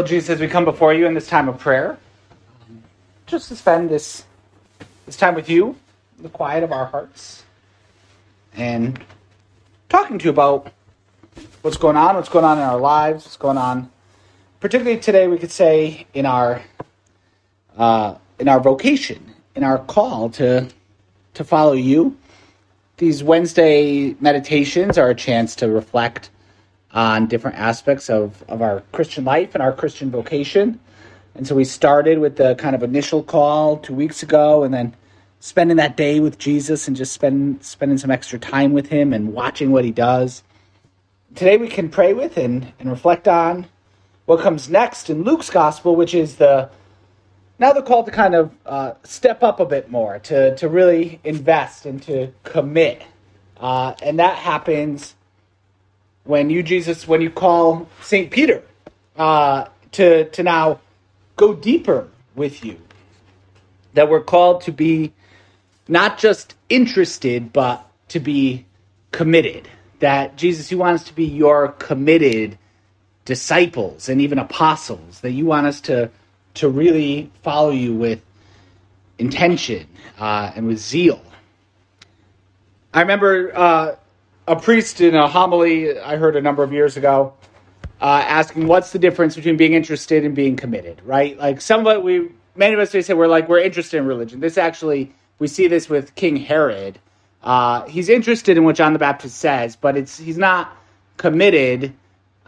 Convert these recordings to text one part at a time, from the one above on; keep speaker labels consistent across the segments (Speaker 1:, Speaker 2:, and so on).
Speaker 1: Well, Jesus, as we come before you in this time of prayer, just to spend this this time with you, the quiet of our hearts, and talking to you about what's going on, what's going on in our lives, what's going on, particularly today, we could say in our uh, in our vocation, in our call to to follow you. These Wednesday meditations are a chance to reflect on different aspects of, of our Christian life and our Christian vocation. And so we started with the kind of initial call two weeks ago, and then spending that day with Jesus and just spend, spending some extra time with him and watching what he does. Today we can pray with and, and reflect on what comes next in Luke's gospel, which is the now the call to kind of uh, step up a bit more, to, to really invest and to commit. Uh, and that happens when you, Jesus, when you call St. Peter uh, to, to now go deeper with you. That we're called to be not just interested, but to be committed. That Jesus, you want us to be your committed disciples and even apostles. That you want us to to really follow you with intention uh, and with zeal. I remember uh, a priest in a homily I heard a number of years ago uh, asking, "What's the difference between being interested and being committed?" Right? Like some of it, we many of us say we're like we're interested in religion. This actually we see this with King Herod. Uh, he's interested in what John the Baptist says, but it's he's not committed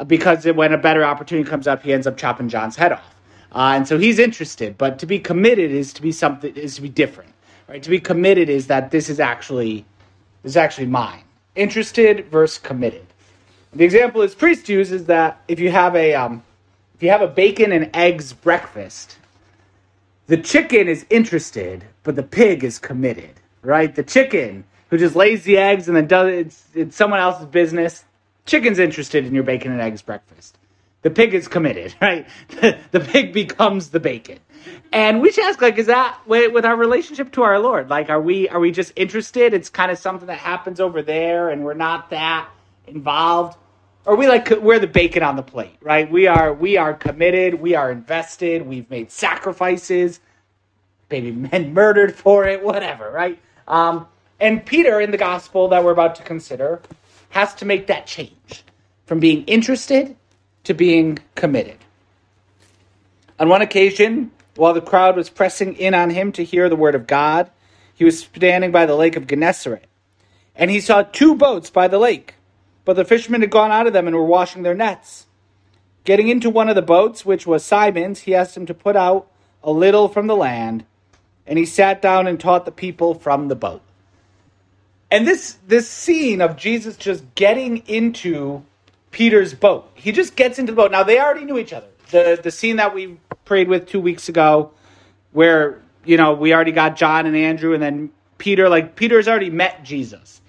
Speaker 1: because when a better opportunity comes up, he ends up chopping John's head off. Uh, and so he's interested, but to be committed is to be something is to be different, right? To be committed is that this is actually this is actually mine. Interested versus committed. The example is priest uses is that if you have a um, if you have a bacon and eggs breakfast, the chicken is interested, but the pig is committed, right? The chicken who just lays the eggs and then does it, it's, it's someone else's business. Chicken's interested in your bacon and eggs breakfast the pig is committed, right? the pig becomes the bacon. And we should ask, like, is that with our relationship to our Lord? Like, are we are we just interested? It's kind of something that happens over there, and we're not that involved. Or we like we're the bacon on the plate, right? We are we are committed. We are invested. We've made sacrifices. Maybe men murdered for it, whatever, right? Um, and Peter in the gospel that we're about to consider has to make that change from being interested to being committed. On one occasion, while the crowd was pressing in on him to hear the word of God, he was standing by the lake of Gennesaret. And he saw two boats by the lake, but the fishermen had gone out of them and were washing their nets. Getting into one of the boats, which was Simon's, he asked him to put out a little from the land, and he sat down and taught the people from the boat. And this this scene of Jesus just getting into Peter's boat. He just gets into the boat. Now they already knew each other. The the scene that we prayed with two weeks ago, where you know we already got John and Andrew, and then Peter. Like Peter's already met Jesus,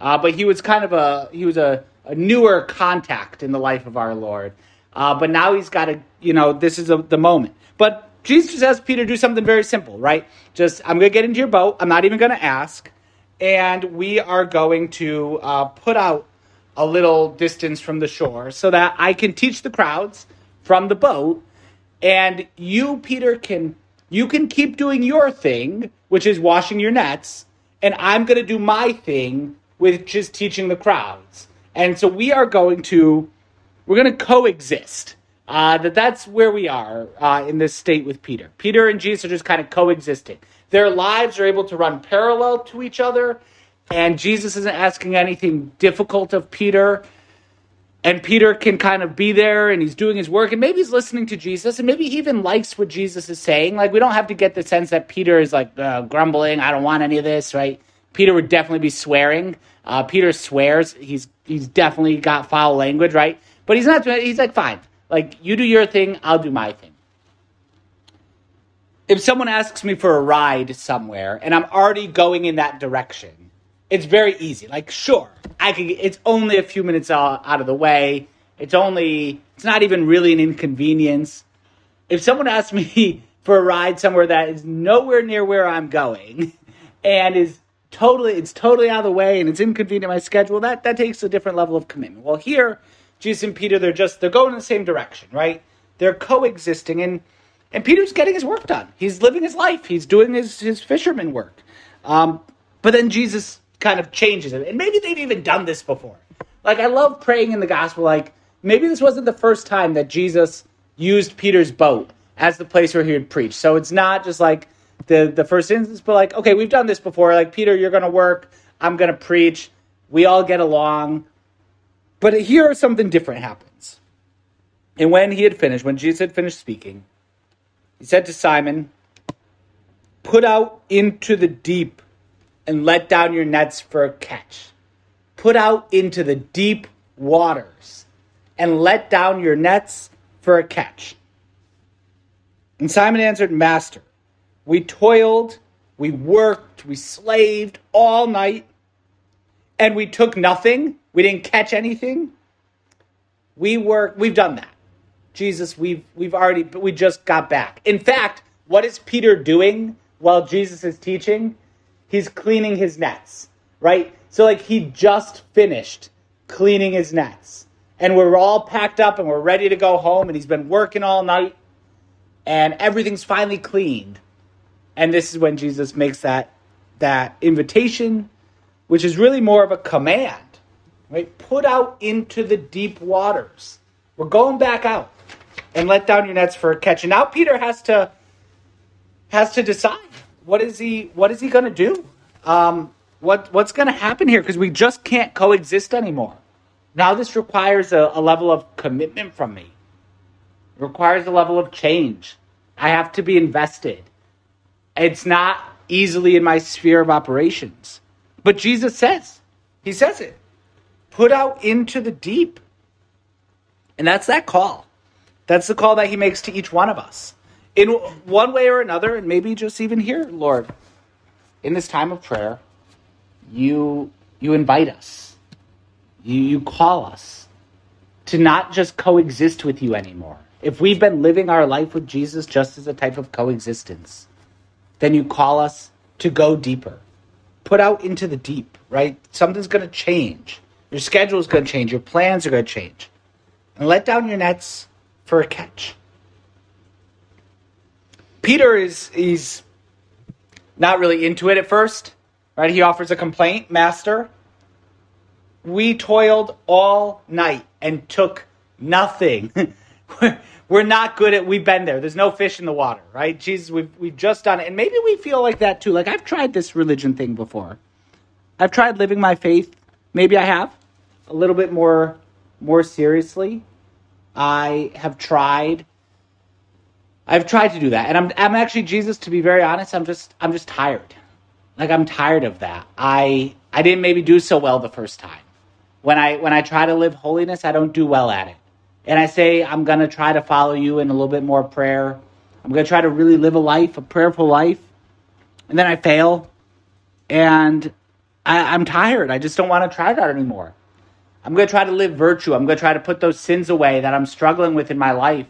Speaker 1: uh, but he was kind of a he was a, a newer contact in the life of our Lord. Uh, but now he's got to you know this is a, the moment. But Jesus has Peter to do something very simple, right? Just I'm to get into your boat. I'm not even to ask, and we are going to uh, put out a little distance from the shore so that I can teach the crowds from the boat and you Peter can you can keep doing your thing which is washing your nets and I'm going to do my thing which is teaching the crowds. And so we are going to we're going to coexist. Uh, that that's where we are uh, in this state with Peter. Peter and Jesus are just kind of coexisting. Their lives are able to run parallel to each other, and Jesus isn't asking anything difficult of Peter. And Peter can kind of be there and he's doing his work and maybe he's listening to Jesus and maybe he even likes what Jesus is saying. Like, we don't have to get the sense that Peter is like uh, grumbling, I don't want any of this, right? Peter would definitely be swearing. Uh, Peter swears. He's he's definitely got foul language, right? But he's not. He's like, fine. Like, you do your thing, I'll do my thing. If someone asks me for a ride somewhere and I'm already going in that direction, it's very easy. Like, sure, I can. It's only a few minutes out, out of the way. It's only. It's not even really an inconvenience. If someone asks me for a ride somewhere that is nowhere near where I'm going, and is totally, it's totally out of the way, and it's inconvenient my schedule, that that takes a different level of commitment. Well, here, Jesus and Peter, they're just they're going in the same direction, right? They're coexisting, and and Peter's getting his work done. He's living his life. He's doing his his fisherman work. Um, but then Jesus kind of changes it. And maybe they've even done this before. Like, I love praying in the gospel, like, maybe this wasn't the first time that Jesus used Peter's boat as the place where he would preach. So it's not just like the, the first instance, but like, okay, we've done this before. Like, Peter, you're going to work. I'm going to preach. We all get along. But here something different happens. And when he had finished, when Jesus had finished speaking, he said to Simon, Put out into the deep and let down your nets for a catch. Put out into the deep waters and let down your nets for a catch. And Simon answered, Master, we toiled, we worked, we slaved all night, and we took nothing. We didn't catch anything. We work, we've done that. Jesus, we've we've already but we just got back. In fact, what is Peter doing while Jesus is teaching? He's cleaning his nets, right? So like he just finished cleaning his nets. And we're all packed up and we're ready to go home and he's been working all night and everything's finally cleaned. And this is when Jesus makes that that invitation which is really more of a command. Right? Put out into the deep waters. We're going back out and let down your nets for a catch. And now Peter has to has to decide what is he what is he going to do? Um, what what's going to happen here? Because we just can't coexist anymore. Now this requires a, a level of commitment from me. It requires a level of change. I have to be invested. It's not easily in my sphere of operations. But Jesus says, He says it. Put out into the deep. And that's that call. That's the call that He makes to each one of us in one way or another, and maybe just even here, Lord, in this time of prayer, you you invite us, you you call us to not just coexist with you anymore. If we've been living our life with Jesus just as a type of coexistence, then you call us to go deeper, put out into the deep. Right? Something's going to change. Your schedule is going to change. Your plans are going to change, and let down your nets for a catch. Peter is he's not really into it at first, right? He offers a complaint, Master. We toiled all night and took nothing. We're not good at. We've been there. There's no fish in the water, right? Jesus, we've we've just done it, and maybe we feel like that too. Like I've tried this religion thing before. I've tried living my faith. Maybe I have a little bit more more seriously. I have tried I've tried to do that, and I'm I'm actually Jesus. To be very honest, I'm just I'm just tired. Like I'm tired of that. I I didn't maybe do so well the first time. When I when I try to live holiness, I don't do well at it. And I say I'm gonna try to follow you in a little bit more prayer. I'm gonna try to really live a life, a prayerful life, and then I fail, and I, I'm tired. I just don't want to try that anymore. I'm gonna try to live virtue. I'm gonna try to put those sins away that I'm struggling with in my life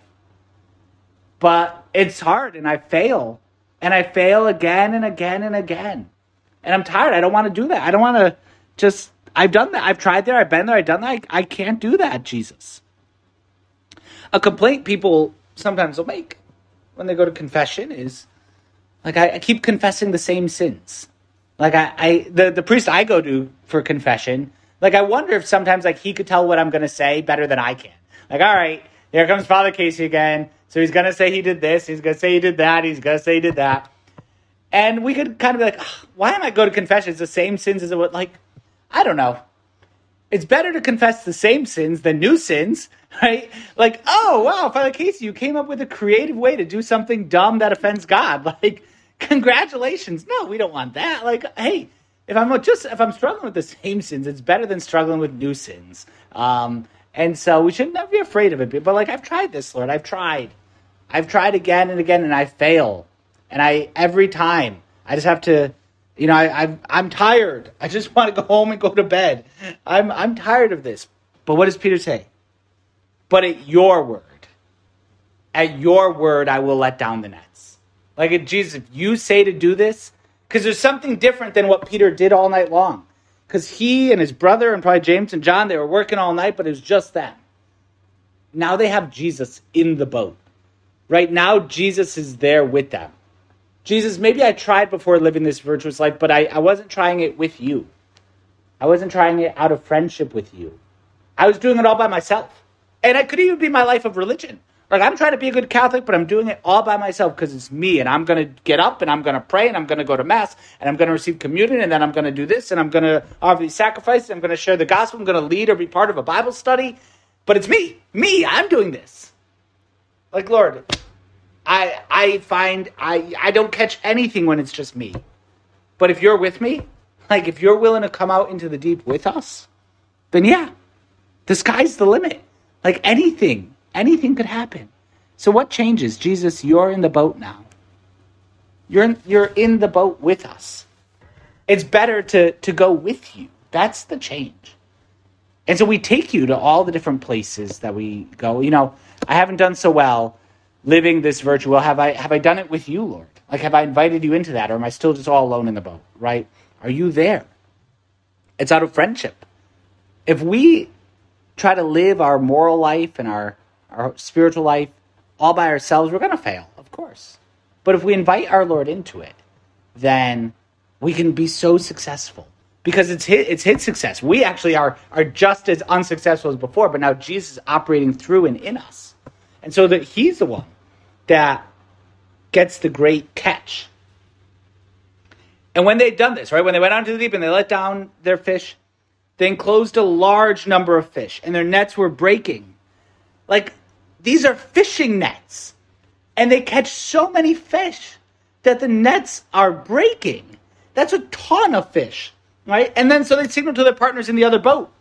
Speaker 1: but it's hard and I fail. And I fail again and again and again. And I'm tired. I don't want to do that. I don't want to just, I've done that. I've tried there. I've been there. I've done that. I, I can't do that, Jesus. A complaint people sometimes will make when they go to confession is like, I, I keep confessing the same sins. Like, I, I the, the priest I go to for confession, like, I wonder if sometimes, like, he could tell what I'm to say better than I can. Like, all right, here comes Father Casey again. So he's going to say he did this. He's going to say he did that. He's going to say he did that. And we could kind of be like, why am I going to confession? It's the same sins as it would. Like, I don't know. It's better to confess the same sins than new sins, right? Like, oh, wow, Father Casey, you came up with a creative way to do something dumb that offends God. Like, congratulations. No, we don't want that. Like, hey, if I'm just if I'm struggling with the same sins, it's better than struggling with new sins. Um, And so we should not be afraid of it. But like I've tried this, Lord. I've tried. I've tried again and again and I fail. And I every time I just have to you know, I, I'm I'm tired. I just want to go home and go to bed. I'm I'm tired of this. But what does Peter say? But at your word, at your word, I will let down the nets. Like Jesus, if you say to do this, because there's something different than what Peter did all night long. Because he and his brother and probably James and John, they were working all night, but it was just them. Now they have Jesus in the boat. Right now, Jesus is there with them. Jesus, maybe I tried before living this virtuous life, but I, I wasn't trying it with you. I wasn't trying it out of friendship with you. I was doing it all by myself. And it could even be my life of religion. Like I'm trying to be a good Catholic, but I'm doing it all by myself because it's me, and I'm going to get up and I'm going to pray and I'm going to go to mass and I'm going to receive communion and then I'm going to do this and I'm going to offer these sacrifices. I'm going to share the gospel. I'm going to lead or be part of a Bible study, but it's me, me. I'm doing this. Like Lord, I I find I I don't catch anything when it's just me. But if you're with me, like if you're willing to come out into the deep with us, then yeah, the sky's the limit. Like anything, anything could happen. So what changes? Jesus, you're in the boat now. You're in, you're in the boat with us. It's better to to go with you. That's the change. And so we take you to all the different places that we go. You know, I haven't done so well living this virtue. Well, have I have I done it with you, Lord? Like have I invited you into that, or am I still just all alone in the boat? Right? Are you there? It's out of friendship. If we try to live our moral life and our our spiritual life all by ourselves, we're going to fail, of course. But if we invite our Lord into it, then we can be so successful because it's his, it's his success. We actually are are just as unsuccessful as before, but now Jesus is operating through and in us, and so that he's the one that gets the great catch. And when they'd done this, right, when they went out into the deep and they let down their fish, they enclosed a large number of fish, and their nets were breaking. Like these are fishing nets, and they catch so many fish that the nets are breaking. That's a ton of fish, right? And then so they signaled to their partners in the other boat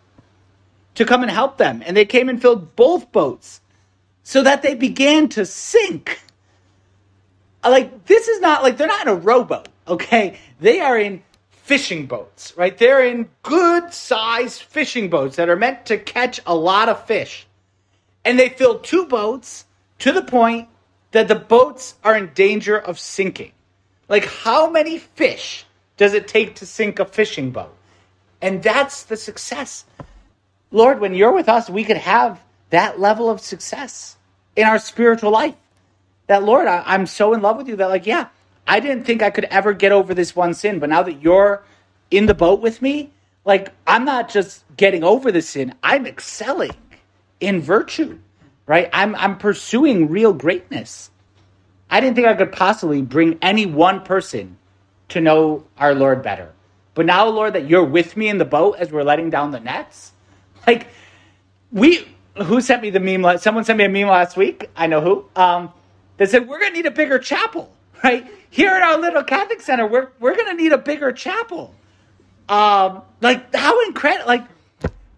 Speaker 1: to come and help them, and they came and filled both boats so that they began to sink. Uh, like, this is not like they're not in a rowboat, okay? They are in fishing boats, right? They're in good sized fishing boats that are meant to catch a lot of fish. And they fill two boats to the point that the boats are in danger of sinking. Like, how many fish does it take to sink a fishing boat? And that's the success. Lord, when you're with us, we could have that level of success in our spiritual life. That, Lord, I, I'm so in love with you that, like, yeah, I didn't think I could ever get over this one sin, but now that you're in the boat with me, like, I'm not just getting over the sin, I'm excelling in virtue, right? I'm, I'm pursuing real greatness. I didn't think I could possibly bring any one person to know our Lord better. But now, Lord, that you're with me in the boat as we're letting down the nets, like, we who sent me the meme? Someone sent me a meme last week. I know who. Um, that said we're going to need a bigger chapel, right? Here at our little Catholic center, we're we're going to need a bigger chapel. Um, like how incredible! Like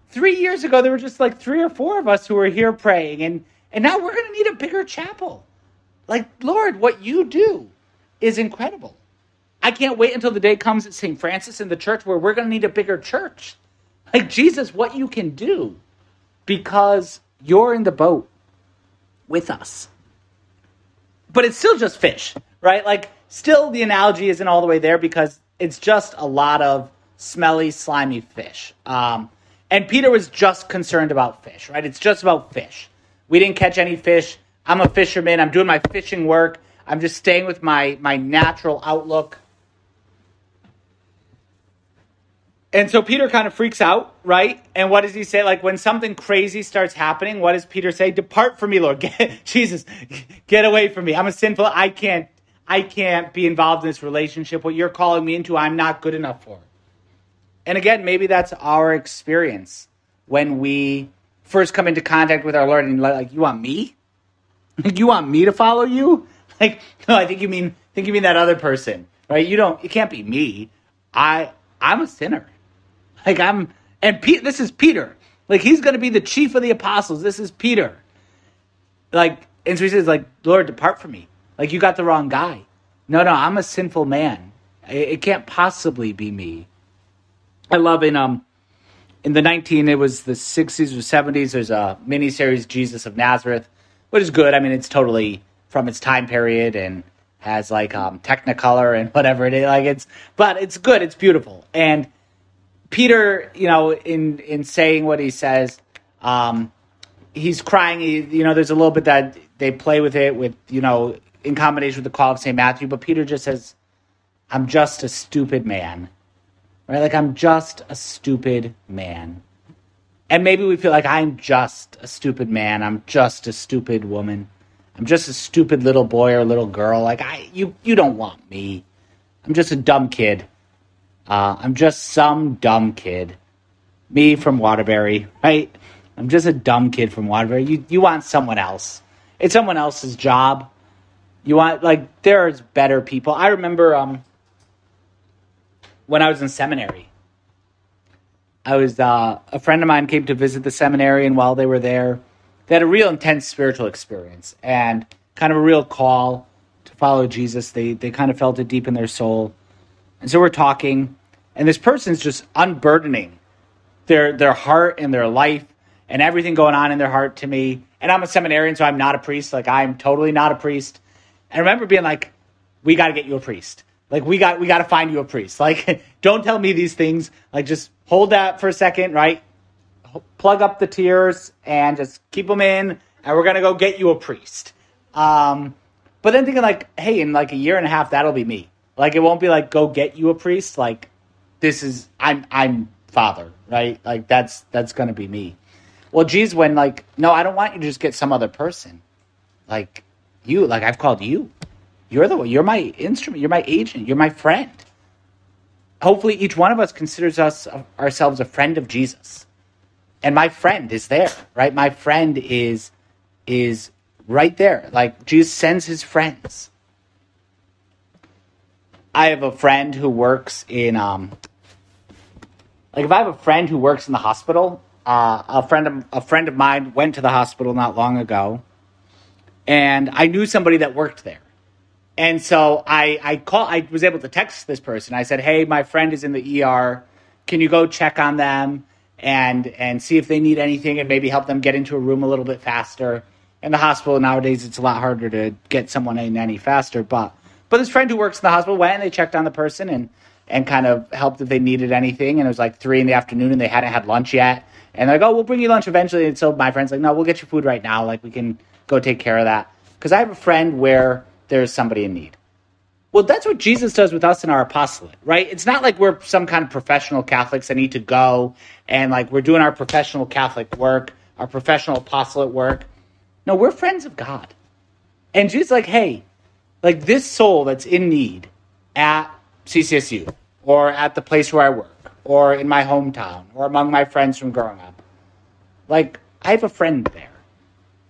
Speaker 1: three years ago, there were just like three or four of us who were here praying, and and now we're going to need a bigger chapel. Like Lord, what you do is incredible. I can't wait until the day comes at St. Francis in the church where we're going to need a bigger church. Like Jesus, what you can do because you're in the boat with us. But it's still just fish, right? Like, still the analogy isn't all the way there because it's just a lot of smelly, slimy fish. Um, and Peter was just concerned about fish, right? It's just about fish. We didn't catch any fish. I'm a fisherman. I'm doing my fishing work. I'm just staying with my, my natural outlook. And so Peter kind of freaks out, right? And what does he say? Like when something crazy starts happening, what does Peter say? Depart from me, Lord. Get, Jesus, get away from me. I'm a sinful. I can't. I can't be involved in this relationship. What you're calling me into, I'm not good enough for. And again, maybe that's our experience when we first come into contact with our Lord, and like, you want me? you want me to follow you? Like, no, I think you mean think you mean that other person, right? You don't. It can't be me. I I'm a sinner. Like I'm, and Pete, this is Peter. Like he's going to be the chief of the apostles. This is Peter. Like, and so he says, like, Lord, depart from me. Like you got the wrong guy. No, no, I'm a sinful man. It, it can't possibly be me. I love in um in the 19 it was the 60s or 70s there's a miniseries jesus of nazareth which is good. I mean it's totally from its time period and has like um technicolor and whatever it is like it's but it's good it's beautiful. And peter you know in in saying what he says um he's crying he, you know there's a little bit that they play with it with you know in combination with the call of st matthew but peter just says i'm just a stupid man right? Like I'm just a stupid man. And maybe we feel like I'm just a stupid man. I'm just a stupid woman. I'm just a stupid little boy or little girl. Like I, you, you don't want me. I'm just a dumb kid. Uh, I'm just some dumb kid. Me from Waterbury, right? I'm just a dumb kid from Waterbury. You, you want someone else. It's someone else's job. You want like there's better people. I remember um when I was in seminary. I was uh, a friend of mine came to visit the seminary, and while they were there, they had a real intense spiritual experience and kind of a real call to follow Jesus. They they kind of felt it deep in their soul, and so we're talking, and this person's just unburdening their their heart and their life and everything going on in their heart to me. And I'm a seminarian, so I'm not a priest. Like I'm totally not a priest. And I remember being like, "We got to get you a priest." Like we got we got to find you a priest. Like don't tell me these things. Like just hold that for a second, right? Plug up the tears and just keep them in, and we're gonna go get you a priest. Um, but then thinking like, hey, in like a year and a half, that'll be me. Like it won't be like go get you a priest. Like this is I'm I'm father, right? Like that's that's gonna be me. Well, geez, when like no, I don't want you to just get some other person. Like you, like I've called you. You're the you're my instrument. You're my agent. You're my friend. Hopefully, each one of us considers us ourselves a friend of Jesus, and my friend is there, right? My friend is is right there. Like Jesus sends his friends. I have a friend who works in um like if I have a friend who works in the hospital, uh, a friend of a friend of mine went to the hospital not long ago, and I knew somebody that worked there. And so I I call I was able to text this person. I said, "Hey, my friend is in the ER. Can you go check on them and and see if they need anything and maybe help them get into a room a little bit faster?" In the hospital nowadays, it's a lot harder to get someone in any faster. But but this friend who works in the hospital went and they checked on the person and and kind of helped if they needed anything. And it was like three in the afternoon and they hadn't had lunch yet. And they're like, "Oh, we'll bring you lunch eventually." And so my friend's like, "No, we'll get you food right now. Like we can go take care of that." Because I have a friend where there's somebody in need. Well, that's what Jesus does with us in our apostolate, right? It's not like we're some kind of professional Catholics that need to go and like we're doing our professional Catholic work, our professional apostolate work. No, we're friends of God. And Jesus like, hey, like this soul that's in need at CCSU or at the place where I work or in my hometown or among my friends from growing up. Like, I have a friend there.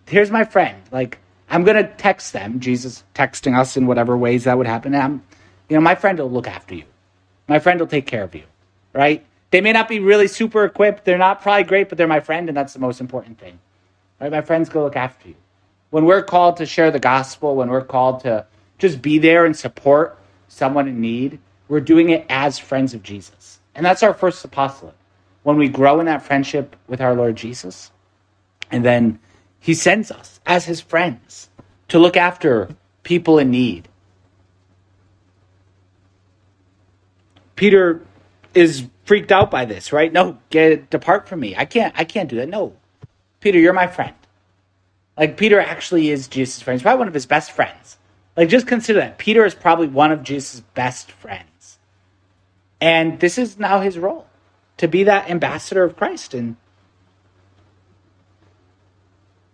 Speaker 1: Here's my friend. Like, I'm going to text them, Jesus texting us in whatever ways that would happen. I'm, you know, my friend will look after you. My friend will take care of you, right? They may not be really super equipped. They're not probably great, but they're my friend, and that's the most important thing. Right? My friends go look after you. When we're called to share the gospel, when we're called to just be there and support someone in need, we're doing it as friends of Jesus. And that's our first apostolate. When we grow in that friendship with our Lord Jesus, and then he sends us as his friends to look after people in need. Peter is freaked out by this, right? No, get depart from me. I can't I can't do that. No. Peter, you're my friend. Like Peter actually is Jesus' friend. He's probably one of his best friends. Like just consider that. Peter is probably one of Jesus' best friends. And this is now his role to be that ambassador of Christ and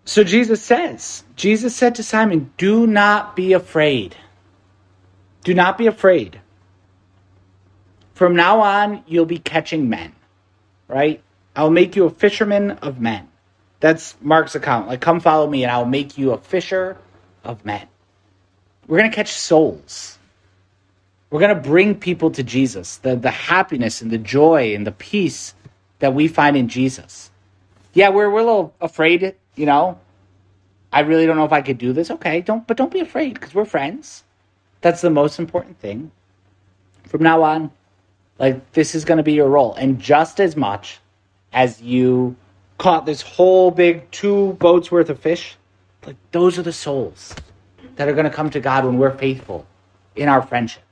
Speaker 1: so Jesus says, Jesus said to Simon, Do not be afraid. Do not be afraid. From now on, you'll be catching men, right? I'll make you a fisherman of men. That's Mark's account. Like, come follow me, and I'll make you a fisher of men. We're going to catch souls. We're going to bring people to Jesus, the, the happiness and the joy and the peace that we find in Jesus. Yeah, we're we're a little afraid, you know. I really don't know if I could do this. Okay, don't but don't be afraid because we're friends. That's the most important thing. From now on, like this is going to be your role, and just as much as you caught this whole big two boats worth of fish, like those are the souls that are going to come to God when we're faithful in our friendship,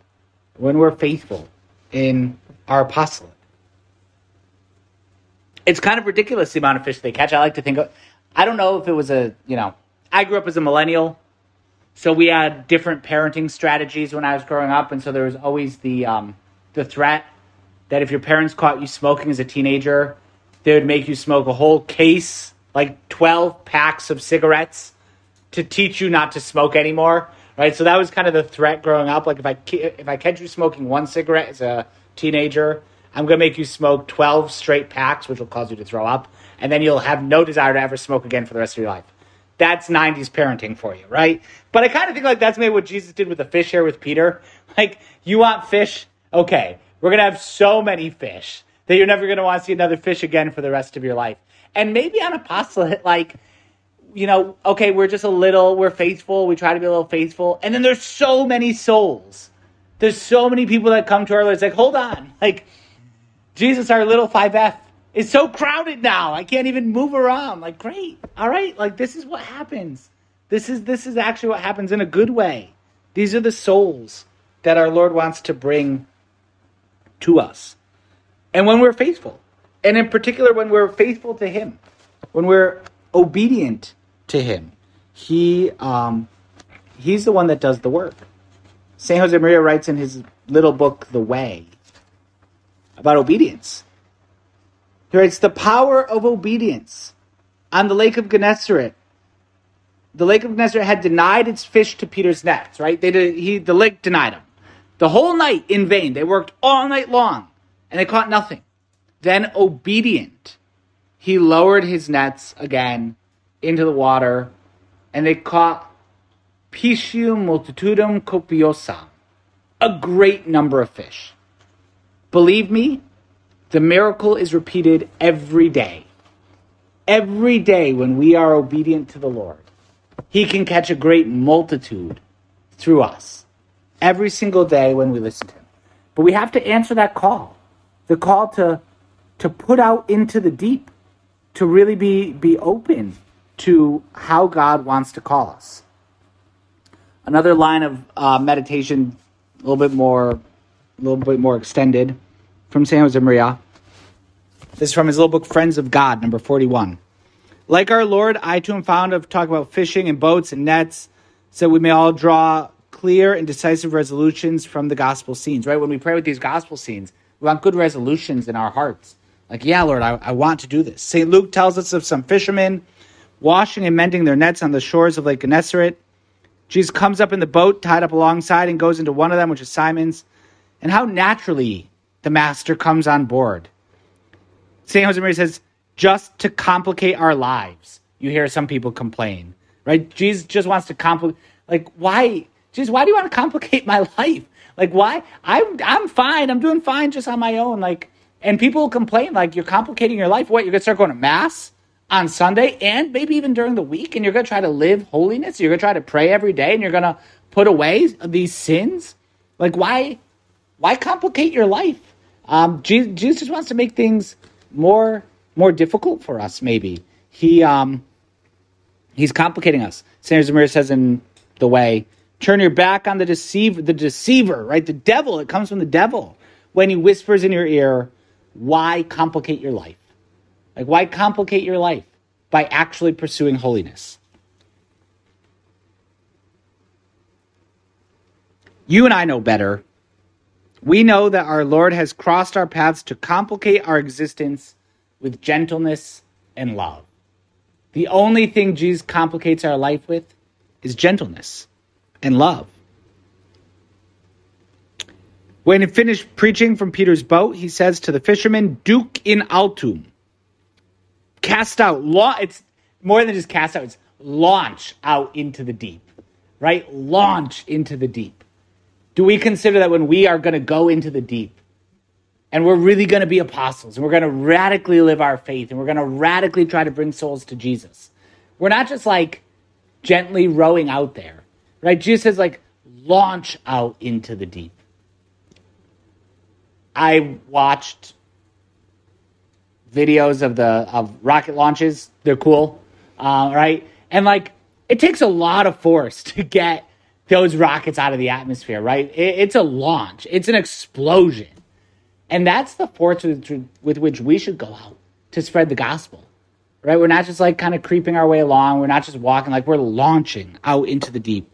Speaker 1: when we're faithful in our apostolate. It's kind of ridiculous the amount of fish they catch. I like to think of, I don't know if it was a, you know, I grew up as a millennial, so we had different parenting strategies when I was growing up, and so there was always the um, the threat that if your parents caught you smoking as a teenager, they would make you smoke a whole case, like 12 packs of cigarettes to teach you not to smoke anymore, right? So that was kind of the threat growing up. Like if I if I catch you smoking one cigarette as a teenager, I'm going to make you smoke 12 straight packs, which will cause you to throw up, and then you'll have no desire to ever smoke again for the rest of your life. That's 90s parenting for you, right? But I kind of think like that's maybe what Jesus did with the fish here with Peter. Like, you want fish? Okay, we're going to have so many fish that you're never going to want to see another fish again for the rest of your life. And maybe on apostolate, like, you know, okay, we're just a little, we're faithful, we try to be a little faithful. And then there's so many souls. There's so many people that come to our Lord. It's like, hold on. Like, Jesus, our little 5F, is so crowded now. I can't even move around. Like, great. All right. Like, this is what happens. This is this is actually what happens in a good way. These are the souls that our Lord wants to bring to us. And when we're faithful, and in particular when we're faithful to Him, when we're obedient to Him, He um, He's the one that does the work. Saint Josemaria writes in his little book, The Way, about obedience. He writes, The power of obedience on the lake of Gennesaret. The lake of Gennesaret had denied its fish to Peter's nets, right? They did, he, the lake denied him. The whole night in vain. They worked all night long and they caught nothing. Then, obedient, he lowered his nets again into the water and they caught Piscium multitudum copiosa, a great number of fish. Believe me, the miracle is repeated every day. Every day when we are obedient to the Lord, He can catch a great multitude through us. Every single day when we listen to Him. But we have to answer that call the call to, to put out into the deep, to really be, be open to how God wants to call us. Another line of uh, meditation, a little bit more, a little bit more extended, from San Josemaria. This is from his little book, Friends of God, number forty-one. Like our Lord, I too am fond of talking about fishing and boats and nets, so we may all draw clear and decisive resolutions from the gospel scenes. Right when we pray with these gospel scenes, we want good resolutions in our hearts. Like, yeah, Lord, I, I want to do this. St. Luke tells us of some fishermen washing and mending their nets on the shores of Lake Gennesaret. Jesus comes up in the boat tied up alongside and goes into one of them, which is Simon's. And how naturally the master comes on board. St. Josemaria says, just to complicate our lives. You hear some people complain, right? Jesus just wants to complicate. Like, why? Jesus, why do you want to complicate my life? Like, why? I'm I'm fine. I'm doing fine just on my own. Like, and people complain like you're complicating your life. What? You're gonna start going to mass on Sunday and maybe even during the week, and you're gonna try to live holiness. You're gonna try to pray every day, and you're gonna put away these sins. Like, why? Why complicate your life? Um, Jesus, Jesus wants to make things more more difficult for us. Maybe he um, he's complicating us. Saint Josemaria says in the way Turn your back on the deceiver, the deceiver, right? The devil, it comes from the devil. When he whispers in your ear, why complicate your life? Like, why complicate your life by actually pursuing holiness? You and I know better. We know that our Lord has crossed our paths to complicate our existence with gentleness and love. The only thing Jesus complicates our life with is gentleness and love. When he finished preaching from Peter's boat, he says to the fishermen, Duc in altum. Cast out. La- it's more than just cast out, it's launch out into the deep. Right? Launch into the deep. Do we consider that when we are going to go into the deep and we're really going to be apostles and we're going to radically live our faith and we're going to radically try to bring souls to Jesus. We're not just like gently rowing out there, right? Jesus says, like, launch out into the deep. I watched videos of the of rocket launches. They're cool, uh, right? And like, it takes a lot of force to get those rockets out of the atmosphere, right? It, it's a launch. It's an explosion, and that's the force with, with which we should go out to spread the gospel, right? We're not just like kind of creeping our way along. We're not just walking; like we're launching out into the deep.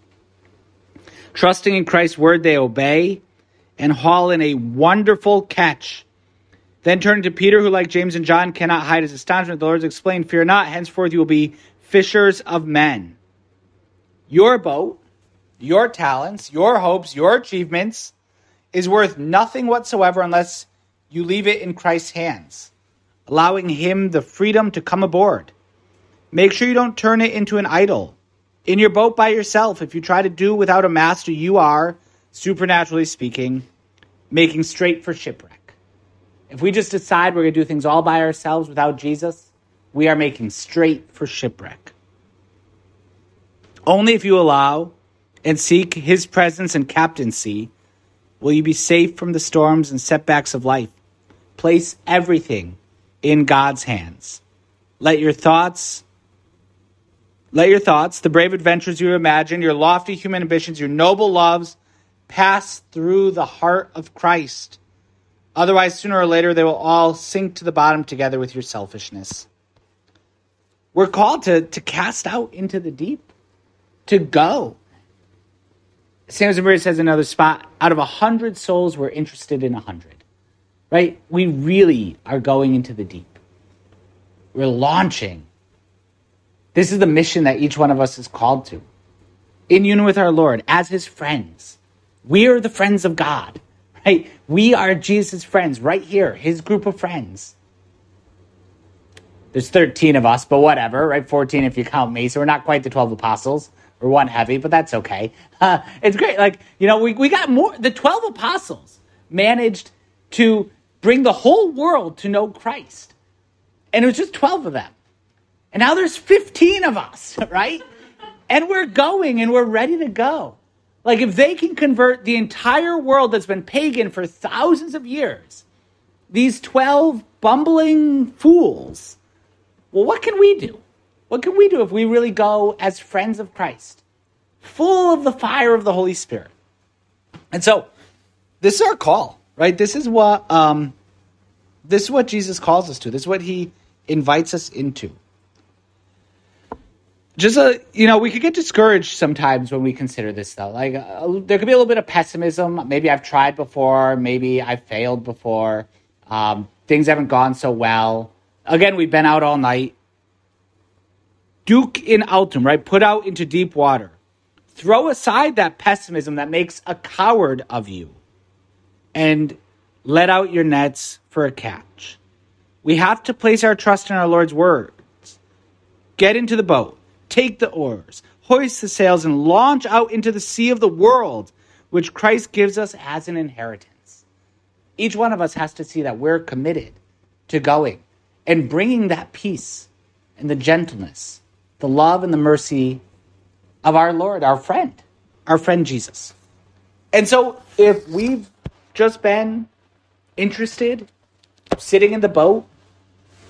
Speaker 1: Trusting in Christ's word, they obey and haul in a wonderful catch. Then turning to Peter, who, like James and John, cannot hide his astonishment, the Lord explained, Fear not, henceforth you will be fishers of men. Your boat, your talents, your hopes, your achievements is worth nothing whatsoever unless you leave it in Christ's hands, allowing Him the freedom to come aboard. Make sure you don't turn it into an idol. In your boat by yourself, if you try to do without a master, you are, supernaturally speaking, making straight for shipwreck. If we just decide we're going to do things all by ourselves without Jesus, we are making straight for shipwreck. Only if you allow and seek his presence and captaincy will you be safe from the storms and setbacks of life. Place everything in God's hands. Let your thoughts let your thoughts, the brave adventures you imagine, your lofty human ambitions, your noble loves, pass through the heart of Christ. Otherwise, sooner or later, they will all sink to the bottom together with your selfishness. We're called to, to cast out into the deep, to go. San Josemaria says another spot out of a hundred souls, we're interested in a hundred. Right? We really are going into the deep. We're launching. This is the mission that each one of us is called to. In union with our Lord, as his friends we are the friends of God, right? We are Jesus' friends right here, his group of friends. There's 13 of us, but whatever, right? 14 if you count me. So we're not quite the 12 apostles. We're one heavy, but that's okay. Uh, it's great. Like, you know, we, we got more. The 12 apostles managed to bring the whole world to know Christ. And it was just 12 of them. And now there's 15 of us, right? And we're going and we're ready to go. Like, if they can convert the entire world that's been pagan for thousands of years, these 12 bumbling fools, well, what can we do? What can we do if we really go as friends of Christ, full of the fire of the Holy Spirit? And so, this is our call, right? This is what um, this is what Jesus calls us to. This is what He invites us into. Just a you know we could get discouraged sometimes when we consider this though. Like uh, there could be a little bit of pessimism. Maybe i've tried before. Maybe i've failed before. Um, things haven't gone so well. Again we've been out all night duc in altum right? Put out into deep water. Throw aside that pessimism that makes a coward of you and let out your nets for a catch. We have to place our trust in our lord's words. Get into the boat. Take the oars, hoist the sails, and launch out into the sea of the world, which Christ gives us as an inheritance. Each one of us has to see that we're committed to going and bringing that peace and the gentleness, the love and the mercy of our Lord, our friend, our friend Jesus. And so, if we've just been interested, sitting in the boat,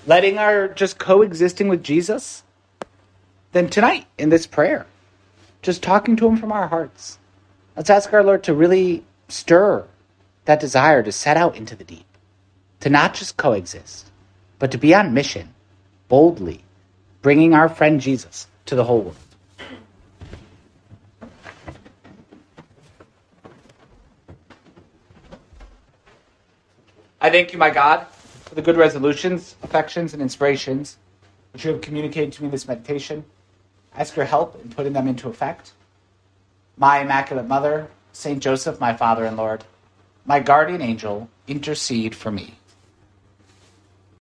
Speaker 1: letting our just coexisting with Jesus, then tonight in this prayer, just talking to Him from our hearts, let's ask our Lord to really stir that desire to set out into the deep, to not just coexist, but to be on mission, boldly, bringing our friend Jesus to the whole world. I thank you, my God, for the good resolutions, affections, and inspirations which you have communicated to me in this meditation ask your help in putting them into effect. My Immaculate Mother, Saint Joseph, my Father and Lord, my guardian angel, intercede for me.